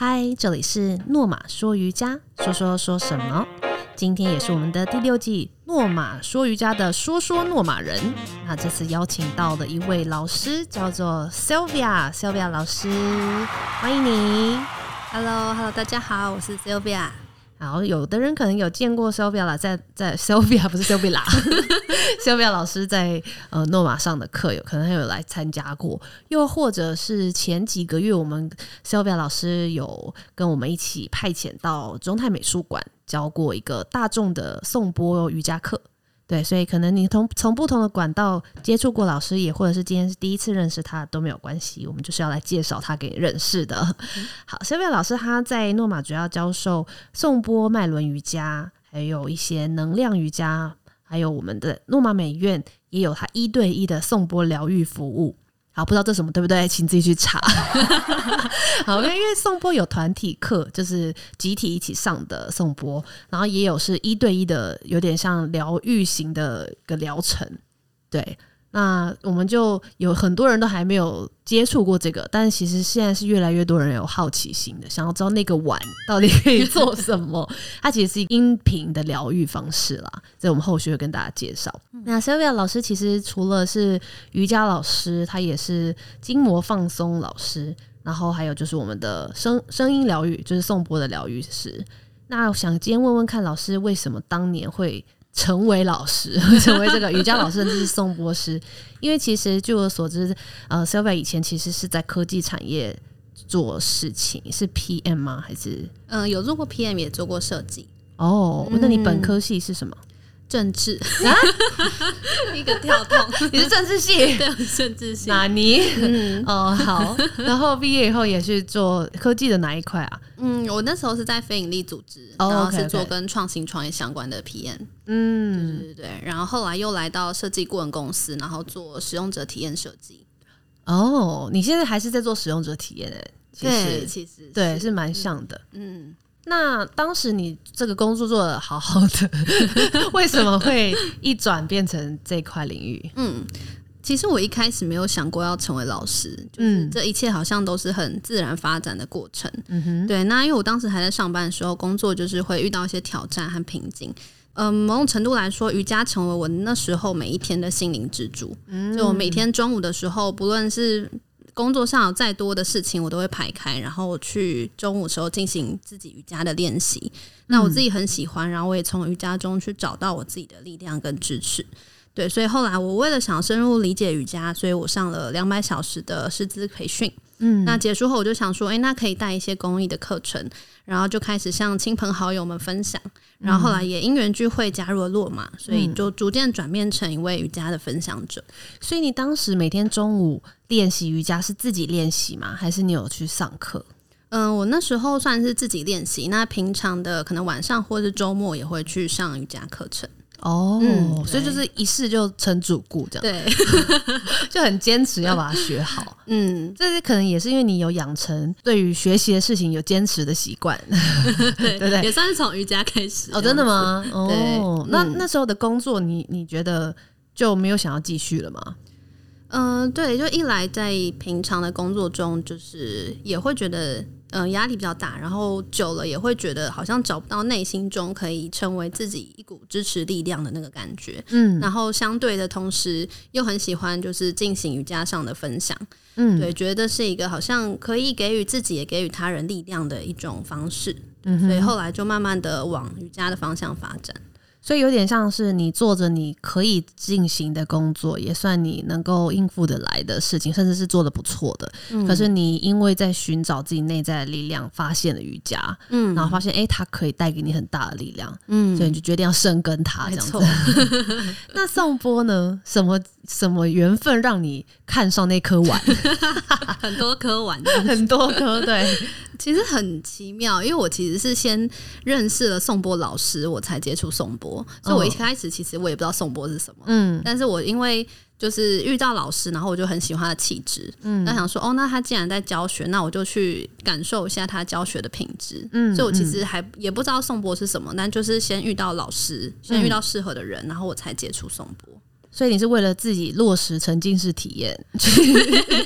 嗨，这里是诺玛说瑜伽，说说说什么？今天也是我们的第六季诺玛说瑜伽的说说诺玛人。那这次邀请到的一位老师叫做 Sylvia，Sylvia 老师，欢迎你。Hello，Hello，大家好，我是 Sylvia。然后，有的人可能有见过 Sylvia，在在 Sylvia 不是 Sylvia 啦，Sylvia 老师在呃诺马上的课有可能有来参加过，又或者是前几个月我们 Sylvia 老师有跟我们一起派遣到中泰美术馆教过一个大众的颂钵瑜伽课。对，所以可能你从从不同的管道接触过老师，也或者是今天是第一次认识他都没有关系，我们就是要来介绍他给认识的。好，Sylvia 老师他在诺玛主要教授颂钵脉轮瑜伽，还有一些能量瑜伽，还有我们的诺玛美院也有他一对一的颂钵疗愈服务。啊，不知道这什么对不对？请自己去查。好，因为因为颂钵有团体课，就是集体一起上的颂钵，然后也有是一对一的，有点像疗愈型的个疗程。对，那我们就有很多人都还没有接触过这个，但是其实现在是越来越多人有好奇心的，想要知道那个碗到底可以做什么。它其实是音频的疗愈方式啦，这我们后续会跟大家介绍。那 Sylvia 老师其实除了是瑜伽老师，他也是筋膜放松老师，然后还有就是我们的声声音疗愈，就是颂钵的疗愈师。那我想今天问问看，老师为什么当年会成为老师，成为这个瑜伽老师，甚至是颂钵师？因为其实据我所知，呃，Sylvia 以前其实是在科技产业做事情，是 PM 吗？还是嗯、有做过 PM，也做过设计、哦？那你本科系是什么？政治啊，一个跳动，你是政治系？对，政治系。哪尼？嗯哦，好。然后毕业以后也是做科技的哪一块啊？嗯，我那时候是在非营利组织，哦然后是做跟创新创业相关的 PM，嗯，对对对。然后后来又来到设计顾问公司，然后做使用者体验设计。哦，你现在还是在做使用者体验诶，其对，实其实对是蛮像的。嗯，那当时你这个工作做的好好的，为什么会一转变成这块领域？嗯，其实我一开始没有想过要成为老师，就是嗯这一切好像都是很自然发展的过程。嗯哼，对，那因为我当时还在上班的时候，工作就是会遇到一些挑战和瓶颈。嗯，某种程度来说，瑜伽成为我那时候每一天的心灵支柱。嗯就我每天中午的时候，不论是工作上有再多的事情，我都会排开，然后去中午时候进行自己瑜伽的练习。那我自己很喜欢，然后我也从瑜伽中去找到我自己的力量跟支持。对，所以后来我为了想深入理解瑜伽，所以我上了两百小时的师资培训。嗯那结束后，我就想说，诶，那可以带一些公益的课程，然后就开始向亲朋好友们分享。然后后来也因缘聚会加入了落马，所以就逐渐转变成一位瑜伽的分享者。所以你当时每天中午练习瑜伽是自己练习吗？还是你有去上课？嗯，我那时候算是自己练习，那平常的可能晚上或是周末也会去上瑜伽课程。哦，嗯所以就是一试就成主顾这样，对，就很坚持要把它学好。嗯，这是可能也是因为你有养成对于学习的事情有坚持的习惯 对对对也算是从瑜伽开始。哦，真的？吗？对哦，那嗯那时候的工作你，你觉得就没有想要继续了吗？嗯、对，就一来在平常的工作中，就是也会觉得嗯、呃压力比较大，然后久了也会觉得好像找不到内心中可以成为自己一股支持力量的那个感觉。嗯。然后相对的同时又很喜欢就是进行瑜伽上的分享，嗯，对，觉得是一个好像可以给予自己也给予他人力量的一种方式，嗯，所以后来就慢慢的往瑜伽的方向发展。所以有点像是你做着你可以进行的工作，也算你能够应付得来的事情，甚至是做的不错的。嗯可是你因为在寻找自己内在的力量，发现了瑜伽，嗯然后发现诶，它可以带给你很大的力量，嗯所以你就决定要深耕它，这样子。那宋波呢？什么什么缘分让你看上那颗碗？很多颗碗。很多颗，对，其实很奇妙，因为我其实是先认识了宋波老师，我才接触宋波，所以我一开始其实我也不知道宋波是什么，嗯。但是我因为就是遇到老师，然后我就很喜欢他的气质，嗯，那想说哦，那他既然在教学，那我就去感受一下他教学的品质，嗯所以我其实还也不知道宋波是什么，但就是先遇到老师，先遇到适合的人，然后我才接触颂钵。所以你是为了自己落实沉浸式体验，去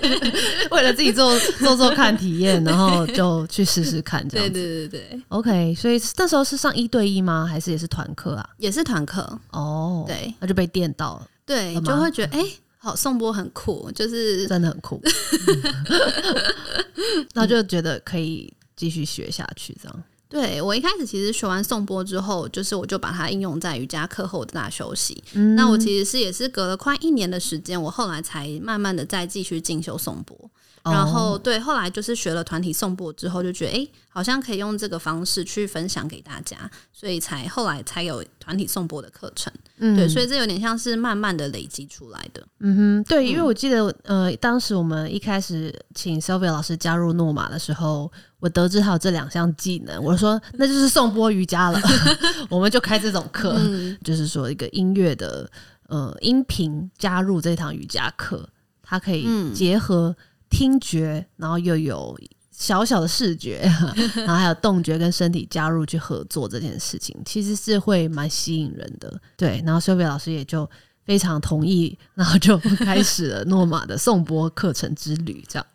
为了自己做做做看体验，然后就去试试看这样对子。对对对，OK，所以那时候是上一对一吗？还是也是团课啊？也是团课，哦，对那就被电到了，对，就会觉得哎、好颂钵很酷，就是 真的很酷。然后就觉得可以继续学下去，这样。对我一开始其实学完颂钵之后，就是我就把它应用在瑜伽课后的大休息。嗯那我其实是也是隔了快一年的时间，我后来才慢慢的再继续进修颂钵。然后哦。对，后来就是学了团体颂钵之后，就觉得哎、诶好像可以用这个方式去分享给大家，所以才后来才有团体颂钵的课程。嗯。对，所以这有点像是慢慢的累积出来的。嗯哼，对，因为我记得，呃，当时我们一开始请 Sylvia 老师加入诺玛的时候，我得知他有这两项技能，我说那就是颂钵瑜伽了，我们就开这种课，嗯就是说一个音乐的呃音频加入这堂瑜伽课，它可以嗯。结合听觉，然后又有小小的视觉，然后还有动觉跟身体加入去合作这件事情，其实是会蛮吸引人的。对，然后 Sylvia 老师也就非常同意，然后就开始了诺玛的颂钵课程之旅，这样。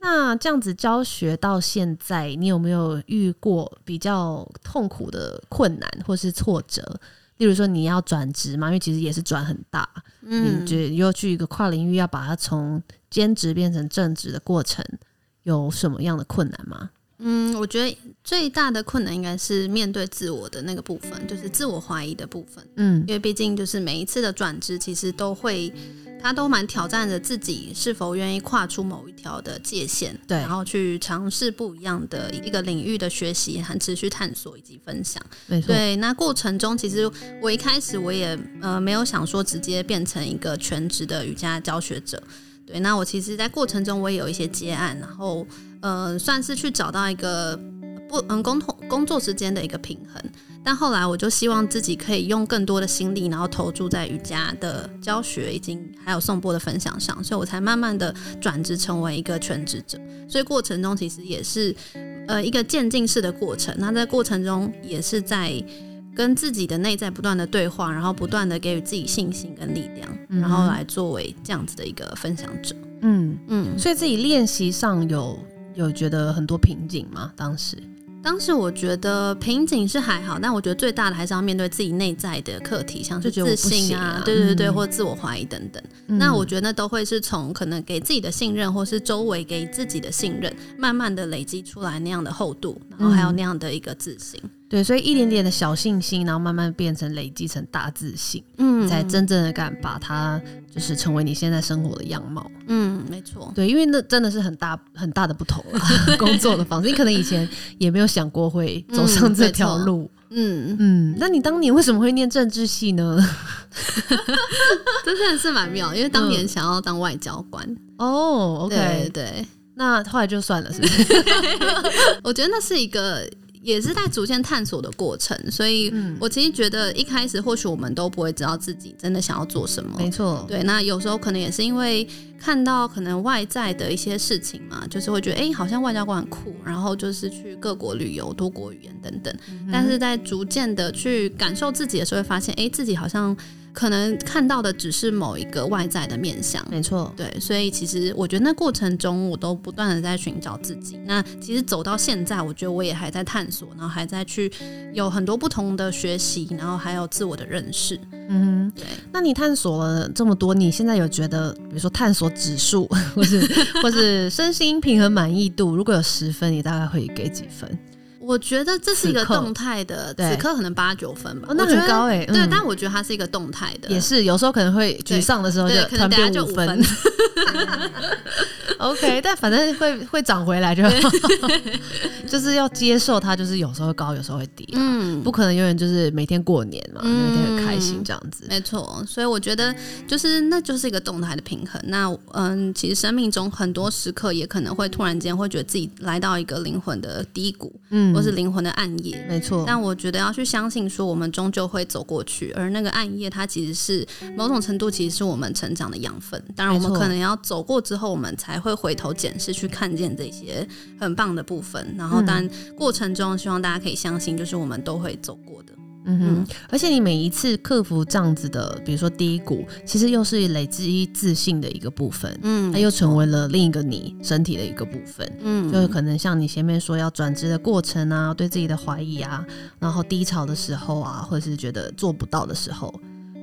那这样子教学到现在，你有没有遇过比较痛苦的困难或是挫折？例如说你要转职嘛，因为其实也是转很大，嗯你觉得又去一个跨领域，要把它从兼职变成正职的过程，有什么样的困难吗？嗯，我觉得最大的困难应该是面对自我的那个部分，就是自我怀疑的部分。嗯因为毕竟就是每一次的转职，其实都会，他都蛮挑战着自己是否愿意跨出某一条的界限，对然后去尝试不一样的一个领域的学习和持续探索以及分享。没错，对，那过程中其实我一开始我也呃没有想说直接变成一个全职的瑜伽教学者。对，那我其实，在过程中我也有一些接案，然后呃，算是去找到一个不嗯工同工作之间的一个平衡。但后来我就希望自己可以用更多的心力，然后投注在瑜伽的教学以及还有颂钵的分享上，所以我才慢慢的转职成为一个全职者。所以过程中其实也是呃一个渐进式的过程。那在过程中也是在跟自己的内在不断的对话，然后不断的给予自己信心跟力量，然后来作为这样子的一个分享者。嗯，嗯，所以自己练习上有有觉得很多瓶颈吗？当时，当时我觉得瓶颈是还好，但我觉得最大的还是要面对自己内在的课题，像是自信啊，啊对对对，嗯或自我怀疑等等。嗯那我觉得那都会是从可能给自己的信任，或是周围给自己的信任，慢慢的累积出来那样的厚度，然后还有那样的一个自信。对，所以一点点的小信心，然后慢慢变成累积成大自信，嗯才真正的敢把它就是成为你现在生活的样貌。嗯，没错。对，因为那真的是很大很大的不同啊，工作的方式，你可能以前也没有想过会走上嗯这条路。嗯，嗯，那你当年为什么会念政治系呢？这真的是蛮妙，因为当年想要当外交官。哦对，OK，对，那后来就算了，是不是？我觉得那是一个。也是在逐渐探索的过程，所以嗯。我其实觉得一开始或许我们都不会知道自己真的想要做什么，没错，对，那有时候可能也是因为看到可能外在的一些事情嘛，就是会觉得哎、诶好像外交官很酷，然后就是去各国旅游、多国语言等等。但是在逐渐的去感受自己的时候，会发现哎、诶自己好像可能看到的只是某一个外在的面相。没错，对，所以其实我觉得那过程中，我都不断的在寻找自己。那其实走到现在，我觉得我也还在探索，然后还在去有很多不同的学习，然后还有自我的认识。嗯。对，那你探索了这么多，你现在有觉得，比如说探索指数，或是 或是身心平衡满意度，如果有十分，你大概会给几分？我觉得这是一个动态的，此刻可能八九分吧，哦，那很高哎、对，嗯。但我觉得它是一个动态的，也是有时候可能会沮丧的时候就，可能等下变五就五分。OK，但反正会会长回来就好，就是要接受它，就是有时候会高，有时候会低，嗯，不可能永远就是每天过年嘛，嗯。每天很开心这样子。没错，所以我觉得就是那就是一个动态的平衡。那嗯，其实生命中很多时刻也可能会突然间会觉得自己来到一个灵魂的低谷，嗯或是灵魂的暗夜。没错，但我觉得要去相信，说我们终究会走过去，而那个暗夜，它其实是某种程度，其实是我们成长的养分。当然，我们可能要走过之后，我们才会回头检视，去看见这些很棒的部分。然后，嗯但过程中，希望大家可以相信，就是我们都会走过的。嗯哼，而且你每一次克服这样子的，比如说低谷，其实又是累积自信的一个部分，嗯它又成为了另一个你身体的一个部分。嗯就是可能像你前面说要转职的过程啊，对自己的怀疑啊，然后低潮的时候啊，或者是觉得做不到的时候，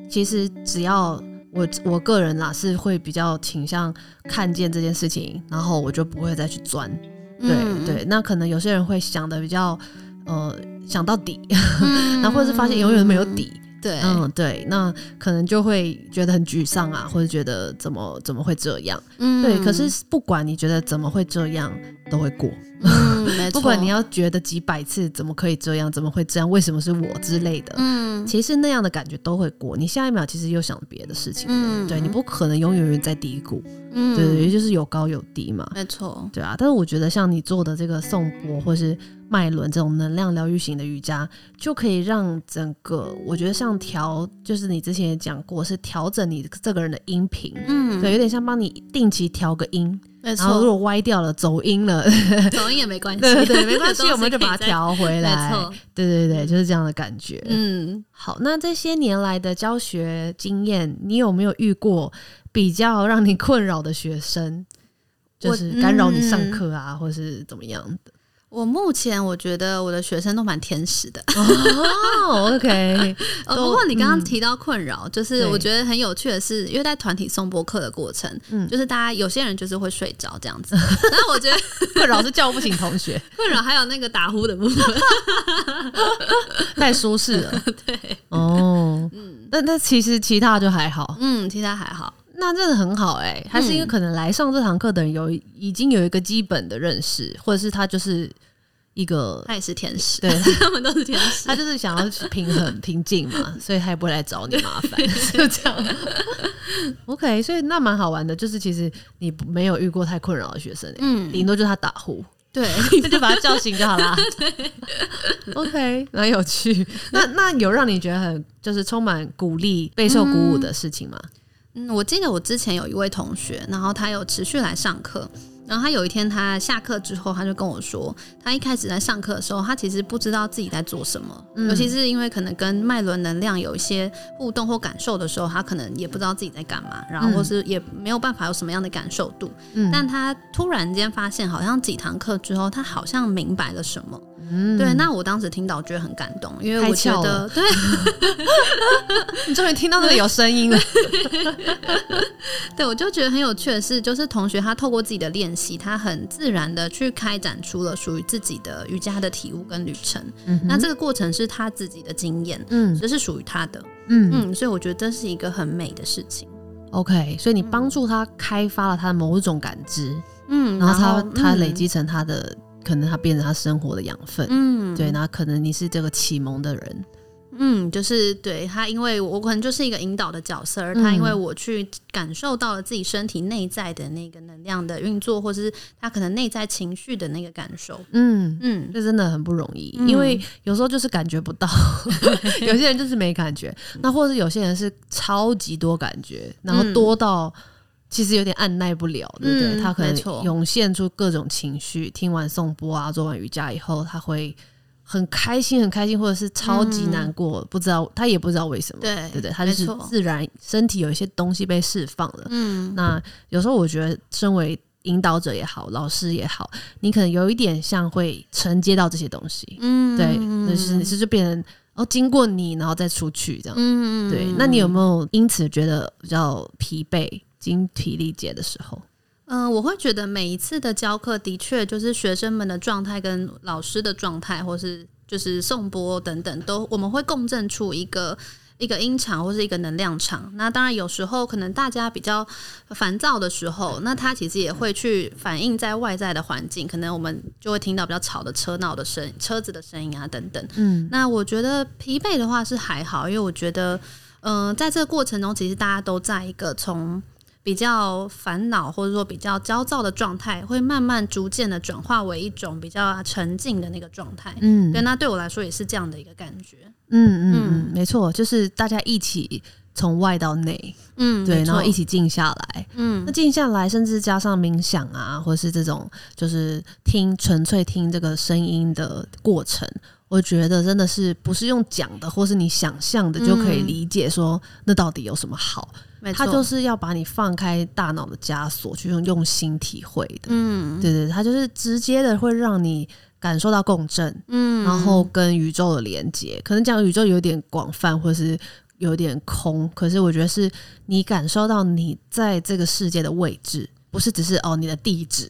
其实只要我我个人啦是会比较倾向看见这件事情，然后我就不会再去钻。对、嗯对，那可能有些人会想的比较呃想到底，嗯然后或者是发现永远没有底。对，嗯，对，那可能就会觉得很沮丧啊，或者觉得怎么怎么会这样？嗯对，可是不管你觉得怎么会这样，都会过。嗯，没 错，不管你要觉得几百次怎么可以这样，怎么会这样，为什么是我之类的，嗯其实那样的感觉都会过。你下一秒其实又想别的事情了，嗯对你不可能永远永远在低谷，嗯对也，就是有高有低嘛。没错，对啊，但是我觉得像你做的这个颂钵或是脉轮这种能量疗愈型的瑜伽，就可以让整个我觉得像调，就是你之前也讲过，是调整你这个人的音频，嗯，对，有点像帮你定期调个音，然后如，果歪掉了、走音了，走音也没关系，对对，没关系，我们就把它调回来。对对对，就是这样的感觉。嗯，好，那这些年来的教学经验，你有没有遇过比较让你困扰的学生？就是干扰你上嗯课啊，或是怎么样的？我目前我觉得我的学生都蛮天使的。哦，OK，呃，不过你刚刚嗯提到困扰，就是我觉得很有趣的是，因为在团体送播课的过程，嗯就是大家有些人就是会睡着这样子，然后我觉得 困扰是叫不醒同学，困扰还有那个打呼的部分，太舒适了。对，哦，嗯那那其实其他就还好，嗯，其他还好，那真的很好哎、还是因为可能来上这堂课的人有已经有一个基本的认识，或者是他就是一个他也是天使，对 他们都是天使他，就是想要平衡平静嘛，所以他也不会来找你麻烦，就这样。OK，所以那蛮好玩的，就是其实你不没有遇过太困扰的学生、欸，嗯，顶多就是他打呼，对，那就把他叫醒就好啦。OK，蛮有趣。那那有让你觉得很就是充满鼓励、备受鼓舞的事情吗？嗯，我记得我之前有一位同学，然后他有持续来上课。然后他有一天，他下课之后，他就跟我说，他一开始在上课的时候，他其实不知道自己在做什么，嗯尤其是因为可能跟脉轮能量有一些互动或感受的时候，他可能也不知道自己在干嘛，然后嗯或是也没有办法有什么样的感受度。嗯但他突然间发现，好像几堂课之后，他好像明白了什么。嗯对，那我当时听到觉得很感动，因为我觉得对 你终于听到那个有声音了。对，我就觉得很有趣的是，就是同学他透过自己的练习，他很自然的去开展出了属于自己的瑜伽的体悟跟旅程。那这个过程是他自己的经验，嗯这是属于他的。嗯嗯，所以我觉得这是一个很美的事情。，OK，所以你帮助他开发了他的某一种感知，嗯，然后他他嗯累积成他的，可能他变成他生活的养分。嗯，对，那可能你是这个启蒙的人，嗯，就是对他，因为我可能就是一个引导的角色，而嗯。他因为我去感受到了自己身体内在的那个能量的运作，或是他可能内在情绪的那个感受。嗯，嗯，这真的很不容易，嗯。因为有时候就是感觉不到，有些人就是没感觉，那或者有些人是超级多感觉，然后嗯。多到其实有点按耐不了，对不对？嗯他可能涌现出各种情绪，听完颂钵啊，做完瑜伽以后，他会很开心，很开心，或者是超级难过，不知道他也不知道为什么，对对不对？他就是自然身体有一些东西被释放了，嗯。那有时候我觉得，身为引导者也好，老师也好，你可能有一点像会承接到这些东西，嗯对，就是你是就变成哦，经过你，然后再出去这样。嗯对，那你有没有因此觉得比较疲惫、精疲力竭的时候？嗯、我会觉得每一次的教课的确就是学生们的状态跟老师的状态，或是就是颂钵等等，都我们会共振出一个。一个音场或是一个能量场，那当然有时候可能大家比较烦躁的时候，那它其实也会去反映在外在的环境，可能我们就会听到比较吵的车闹的声、车子的声音啊等等。嗯那我觉得疲惫的话是还好，因为我觉得，嗯、在这个过程中，其实大家都在一个从比较烦恼或者说比较焦躁的状态，会慢慢逐渐的转化为一种比较沉静的那个状态。嗯对，那对我来说也是这样的一个感觉。嗯嗯嗯，没错，就是大家一起从外到内，嗯，对，然后一，起静下来。嗯那静下来，甚至加上冥想啊，或是这种就是听纯粹听这个声音的过程，我觉得真的是不是用讲的，或是你想象的就可以理解说那到底有什么好？没错，它就是要把你放开大脑的枷锁，去用用心体会的。嗯对对，他就是直接的会让你感受到共振，嗯，然后跟宇宙的连接。可能讲宇宙有点广泛，或是有点空，可是我觉得是你感受到你在这个世界的位置。不是只是哦，你的地址，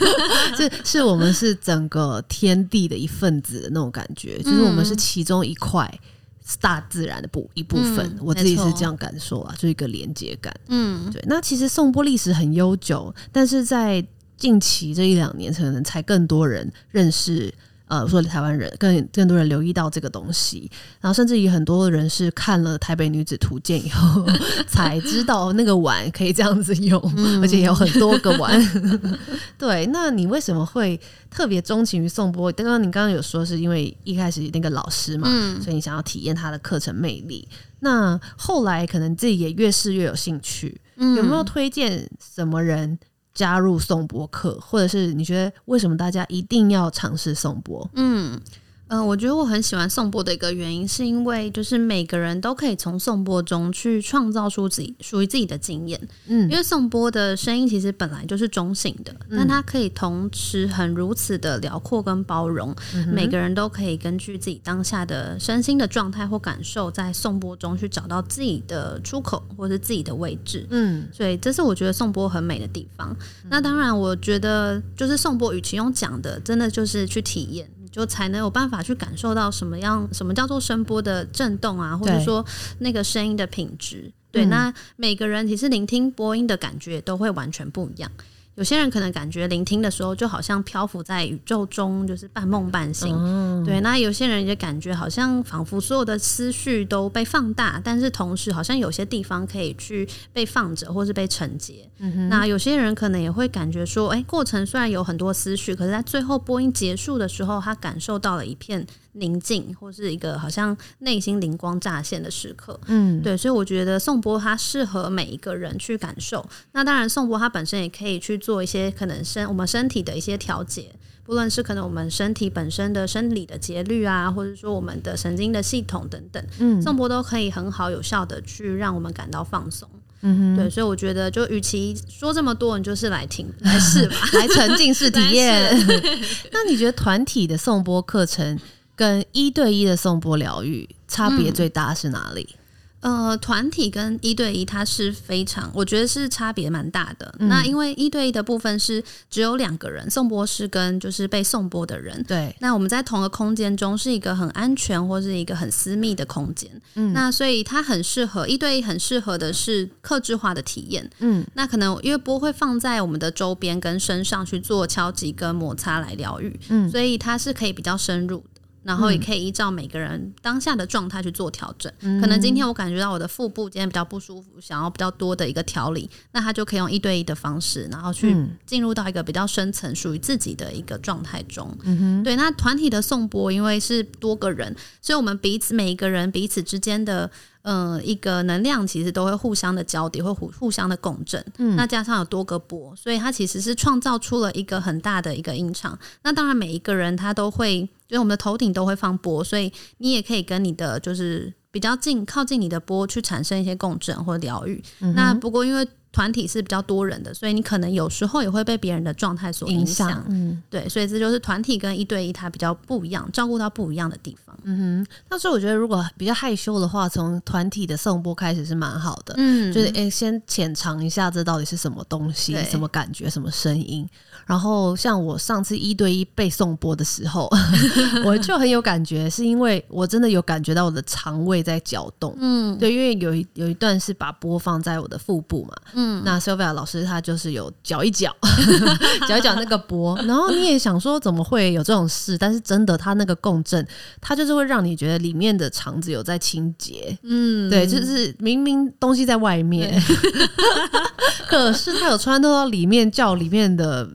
是是我们是整个天地的一份子的那种感觉，就是我们是其中一块大自然的部一部分。嗯我自己是这样感受啊，就一个连接感。嗯对，那其实颂钵历史很悠久，但是在近期这一两年，可能才更多人认识。呃，说台湾人更更多人留意到这个东西，然后甚至于很多人是看了《台北女子图鉴》以后 才知道那个碗可以这样子用，而且有很多个碗。对，那你为什么会特别钟情于宋波？刚刚你刚刚有说是因为一开始那个老师嘛，嗯所以你想要体验他的课程魅力。那后来可能自己也越试越有兴趣，嗯有没有推荐什么人加入颂钵课，或者是你觉得为什么大家一定要尝试颂钵？嗯。呃，我觉得我很喜欢颂钵的一个原因，是因为就是每个人都可以从颂钵中去创造出自己属于自己的经验。嗯因为颂钵的声音其实本来就是中性的，但它可以同时很如此的辽阔跟包容，每个人都可以根据自己当下的身心的状态或感受，在颂钵中去找到自己的出口或是自己的位置。嗯所以这是我觉得颂钵很美的地方。那当然，我觉得就是颂钵，与其用讲的，真的就是去体验。你就才能有办法去感受到什么样，什么叫做声波的震动啊，或者说那个声音的品质。对，嗯那每个人其实聆听播音的感觉都会完全不一样。有些人可能感觉聆听的时候，就好像漂浮在宇宙中，就是半梦半醒。哦对，那有些人也感觉好像仿佛所有的思绪都被放大，但是同时好像有些地方可以去被放着，或是被承接。那有些人可能也会感觉说，哎、过程虽然有很多思绪，可是在最后播音结束的时候，他感受到了一片宁静，或是一个好像内心灵光乍现的时刻。嗯对，所以我觉得颂钵它适合每一个人去感受。那当然，颂钵它本身也可以去做一些可能身我们身体的一些调节，不论是可能我们身体本身的生理的节律啊，或者说我们的神经的系统等等，嗯颂钵都可以很好有效的去让我们感到放松。嗯对，所以我觉得，就与其说这么多，你就是来听来试吧。来沉浸式体验。那你觉得团体的颂钵课程跟一对一的颂钵疗愈差别最大是哪里？呃，团体跟一对一，它是非常，我觉得是差别蛮大的。那因为一对一的部分是只有两个人，颂钵师跟就是被颂钵的人。对，那我们在同个空间中是一个很安全或是一个很私密的空间，嗯那所以它很适合一对一，很适合的是克制化的体验。嗯那可能因为波会放在我们的周边跟身上去做敲击跟摩擦来疗愈，嗯所以它是可以比较深入的。然后也可以依照每个人当下的状态去做调整。嗯可能今天我感觉到我的腹部今天比较不舒服，想要比较多的一个调理，那他就可以用一对一的方式，然后去嗯进入到一个比较深层属于自己的一个状态中。嗯哼，对，那团体的颂钵，因为是多个人，所以我们彼此每一个人彼此之间的呃一个能量，其实都会互相的交叠，会互互相的共振。嗯那加上有多个钵，所以它其实是创造出了一个很大的一个音场。那当然，每一个人他都会，就是我们的头顶都会放波，所以你也可以跟你的就是比较近靠近你的波去产生一些共振或疗愈。嗯那不过因为团体是比较多人的，所以你可能有时候也会被别人的状态所影影响响，。嗯对，所以这就是团体跟一对一它比较不一样，照顾到不一样的地方。嗯哼。但是我觉得，如果比较害羞的话，从团体的颂钵开始是蛮好的。嗯就是诶、先浅尝一下这到底是什么东西，什么感觉，什么声音。然后像我上次一对一背颂钵的时候，我就很有感觉，是因为我真的有感觉到我的肠胃在搅动。嗯对，因为有一有一段是把钵放在我的腹部嘛，嗯，那 Sylvia 老师他就是有搅一搅，搅一搅那个波，然后你也想说怎么会有这种事，但是真的它那个共振，它就是会让你觉得里面的肠子有在清洁，嗯。对，就是明明东西在外面，可是它有穿透到里面，叫里面的。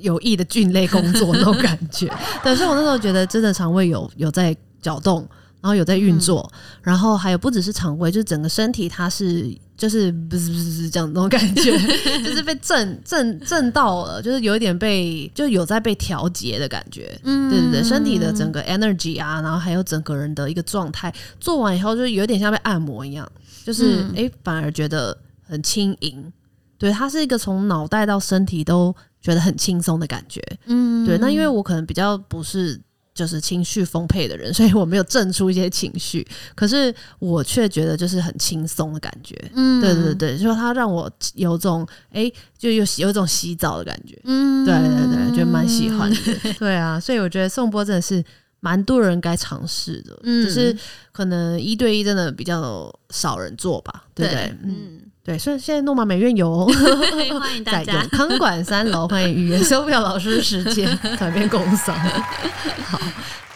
有益的菌类工作那种感觉，对，所以我那时候觉得真的肠胃有有在搅动，然后有在运作，然后还有不只是肠胃，就是整个身体它是就是不是不是不是这样那种感觉，就是被震震震到了，就是有一点被就有在被调节的感觉。嗯，对对对，身体的整个 energy 啊，然后还有整个人的一个状态，做完以后就有点像被按摩一样，就是哎、诶反而觉得很轻盈。对，它是一个从脑袋到身体都觉得很轻松的感觉。嗯，对，那因为我可能比较不是就是情绪丰沛的人，所以我没有震出一些情绪，可是我却觉得就是很轻松的感觉。嗯对对对，就是它让我有种哎、就有有一种洗澡的感觉。嗯对对对，就蛮喜欢的。对啊，所以我觉得颂钵真的是蛮多人该尝试的，嗯只是可能一对一真的比较少人做吧，对不对？嗯，嗯，对，所以现在诺玛美院有哦。欢迎大在家永。康馆三楼，欢迎预约修表老师时间，改变工商。好，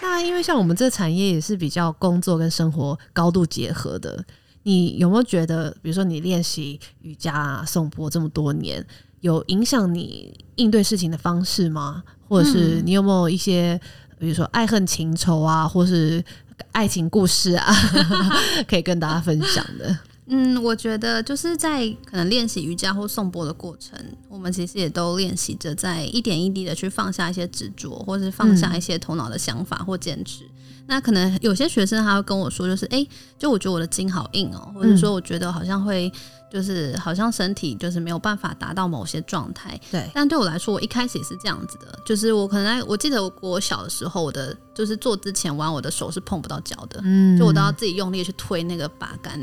那因为像我们这产业也是比较工作跟生活高度结合的，你有没有觉得，比如说你练习瑜伽、啊、颂钵这么多年，有影响你应对事情的方式吗？或者是你有没有一些，比如说爱恨情仇啊，或是爱情故事啊，可以跟大家分享的？嗯，我觉得就是在可能练习瑜伽或颂钵的过程，我们其实也都练习着在一点一滴的去放下一些执着，或是放下一些头脑的想法或坚持。那可能有些学生他会跟我说，就是哎、诶就我觉得我的筋好硬哦、或者说我觉得好像会就是好像身体就是没有办法达到某些状态。对，但对我来说，我一开始也是这样子的，就是我可能在我记得我我小的时候，我的就是做之前玩，我的手是碰不到脚的，嗯就我都要自己用力去推那个把杆。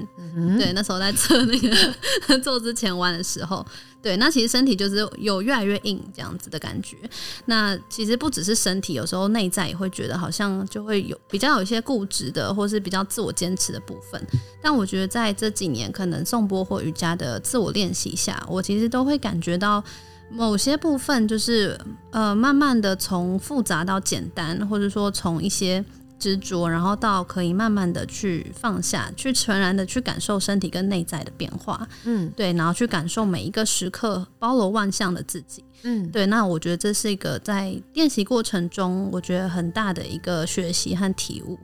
对，那时候在测那个 做之前弯的时候，对，那其实身体就是有越来越硬这样子的感觉。那其实不只是身体，有时候内在也会觉得好像就会有比较有一些固执的，或是比较自我坚持的部分。但我觉得在这几年，可能宋波或瑜伽的自我练习下，我其实都会感觉到。某些部分就是呃，慢慢的从复杂到简单，或者说从一些执着，然后到可以慢慢的去放下，去全然的去感受身体跟内在的变化，嗯对，然后去感受每一个时刻包罗万象的自己。嗯，对，那我觉得这是一个在练习过程中，我觉得很大的一个学习和体悟。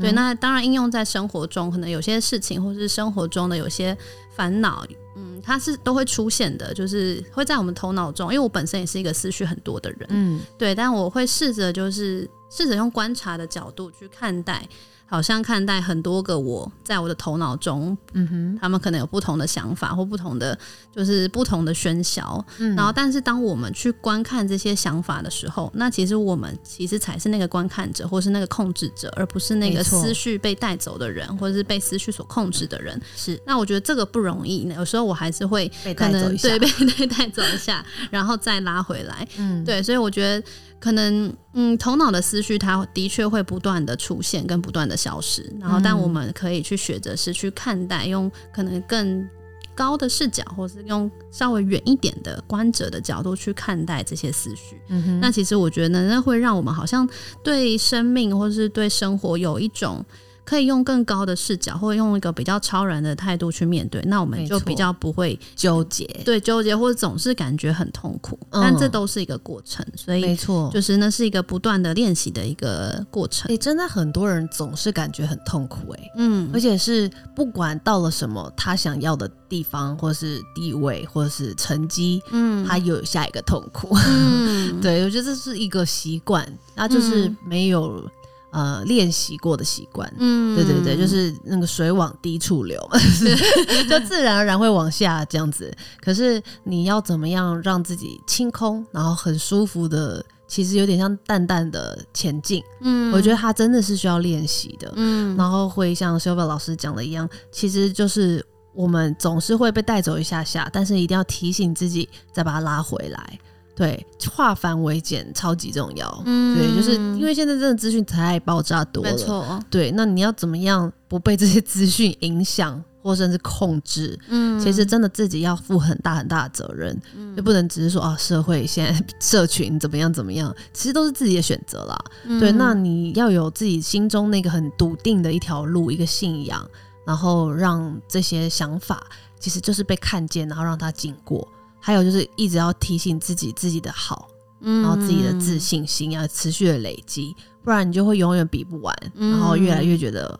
对，那当然应用在生活中，可能有些事情或是生活中的有些烦恼，嗯，它是都会出现的，就是会在我们头脑中。因为我本身也是一个思绪很多的人，嗯对，但我会试着就是试着用观察的角度去看待，好像看待很多个我在我的头脑中，嗯哼，他们可能有不同的想法或不同的就是不同的喧嚣，嗯。然后但是当我们去观看这些想法的时候，那其实我们其实才是那个观看者或是那个控制者，而不是那个思绪被带走的人，或者是被思绪所控制的人。是。那我觉得这个不容易，有时候我还是会被可能带走一下。对，被 被带走一下，然后再拉回来。嗯，对，所以我觉得可能嗯，头脑的思绪它的确会不断的出现跟不断的消失，然后但嗯我们可以去学着是去看待，用可能更高的视角，或是用稍微远一点的观者的角度去看待这些思绪。嗯哼，那其实我觉得呢，那会让我们好像对生命或是对生活有一种。可以用更高的视角，或者用一个比较超然的态度去面对，那我们就比较不会纠结，对纠结，或者总是感觉很痛苦。嗯。但这都是一个过程，所以没错，就是那是一个不断的练习的一个过程。哎、真的很多人总是感觉很痛苦、哎，嗯。而且是不管到了什么他想要的地方，或是地位，或是成绩，嗯。他又有下一个痛苦。嗯。对，我觉得这是一个习惯，那就是没有、呃练习过的习惯。嗯对对对，就是那个水往低处流，就自然而然会往下这样子。可是你要怎么样让自己清空，然后很舒服的，其实有点像淡淡的前进。嗯我觉得它真的是需要练习的。嗯然后会像修宝老师讲的一样，其实就是我们总是会被带走一下下，但是一定要提醒自己再把它拉回来。对，化繁为简超级重要。嗯对，就是因为现在真的资讯太爆炸多了。没错，对，那你要怎么样不被这些资讯影响，或甚至控制？嗯其实真的自己要负很大很大的责任，就不能只是说啊，社会现在社群怎么样怎么样，其实都是自己的选择啦。嗯对，那你要有自己心中那个很笃定的一条路，一个信仰，然后让这些想法其实就是被看见，然后让它经过。还有就是一直要提醒自己自己的好，然然后自己的自信心要持续的累积，不然你就会永远比不完，嗯然后越来越觉得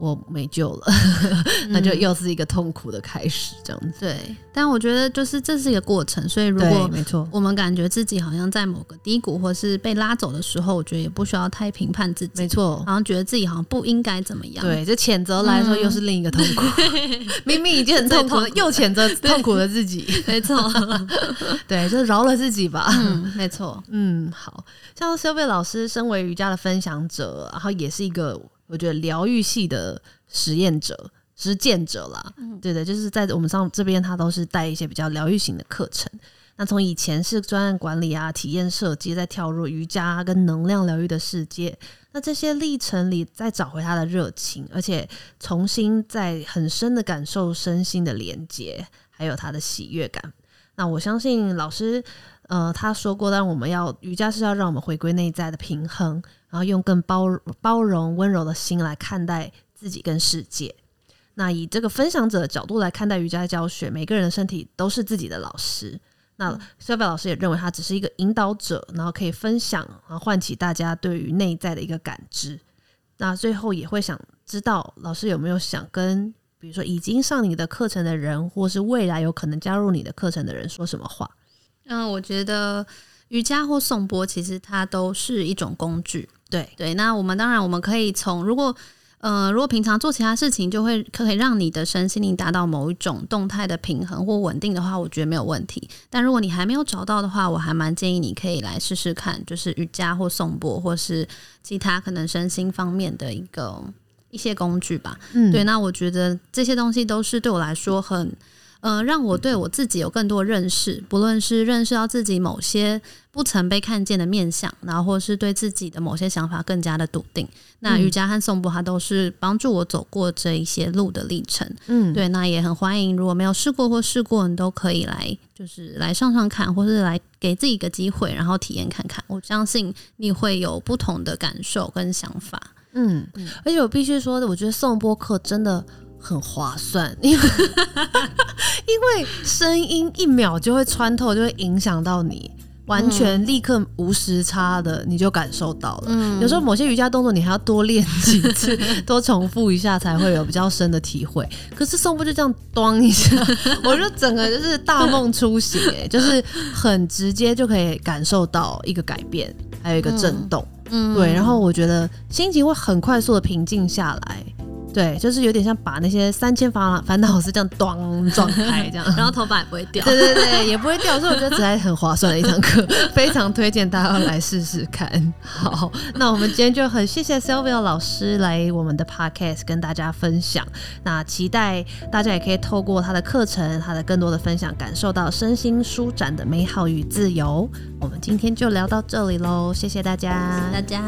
我没救了，那就又是一个痛苦的开始，这样子。对，但我觉得就是这是一个过程，所以如，果没错，我们感觉自己好像在某个低谷或是被拉走的时候，我觉得也不需要太评判自己，没错。好像觉得自己好像不应该怎么样。对，这谴责来说又是另一个痛苦，明明已经很痛苦了，又谴责痛苦的自己，没错，对，就饶了自己吧。嗯，没错，嗯，好。像 Sylvia 老师身为瑜伽的分享者，然后也是一个我觉得疗愈系的实验者、实践者啦。对的，就是在我们上这边，他都是带一些比较疗愈型的课程。那从以前是专案管理啊、体验设计，再跳入瑜伽跟能量疗愈的世界。那这些历程里，再找回他的热情，而且重新在很深的感受身心的连接，还有他的喜悦感。那我相信老师，呃，他说过，让我们要瑜伽是要让我们回归内在的平衡，然后用更包包容、温柔的心来看待自己跟世界。那以这个分享者的角度来看待瑜伽教学，每个人的身体都是自己的老师。那 s y l 老师也认为他只是一个引导者，然后可以分享，然后唤起大家对于内在的一个感知。那最后也会想知道，老师有没有想跟，比如说已经上你的课程的人，或是未来有可能加入你的课程的人说什么话？嗯，我觉得瑜伽或颂钵其实它都是一种工具。对对，那我们当然我们可以从如果。呃，如果平常做其他事情，就会可以让你的身心灵达到某一种动态的平衡或稳定的话，我觉得没有问题。但如果你还没有找到的话，我还蛮建议你可以来试试看，就是瑜伽或颂钵，或是其他可能身心方面的一个一些工具吧。嗯，对，那我觉得这些东西都是对我来说很。呃，让我对我自己有更多认识，不论是认识到自己某些不曾被看见的面相，然后或是对自己的某些想法更加的笃定。那瑜伽和颂钵，它都是帮助我走过这一些路的历程。嗯，对，那也很欢迎，如果没有试过或试过，你都可以来，就是来上上看，或是来给自己一个机会，然后体验看看。我相信你会有不同的感受跟想法。嗯，而且我必须说的，我觉得颂钵课真的。很划算，因为 因为声音一秒就会穿透，就会影响到你，完全立刻无时差的你就感受到了。有时候某些瑜伽动作你还要多练几次，多重复一下才会有比较深的体会。可是颂钵就这样咚一下，我就整个就是大梦初醒，哎，就是很直接就可以感受到一个改变，还有一个震动，嗯，对，然后我觉得心情会很快速的平静下来。对，就是有点像把那些三千烦烦恼是这样咚撞开，这样，然后头发也不会掉。对对对，也不会掉，所以我觉得这还很划算的一堂课，非常推荐大家来试试看。好，那我们今天就很谢谢 Sylvia 老师来我们的 Podcast 跟大家分享。那期待大家也可以透过他的课程，他的更多的分享，感受到身心舒展的美好与自由。我们今天就聊到这里喽，谢谢大家，大家。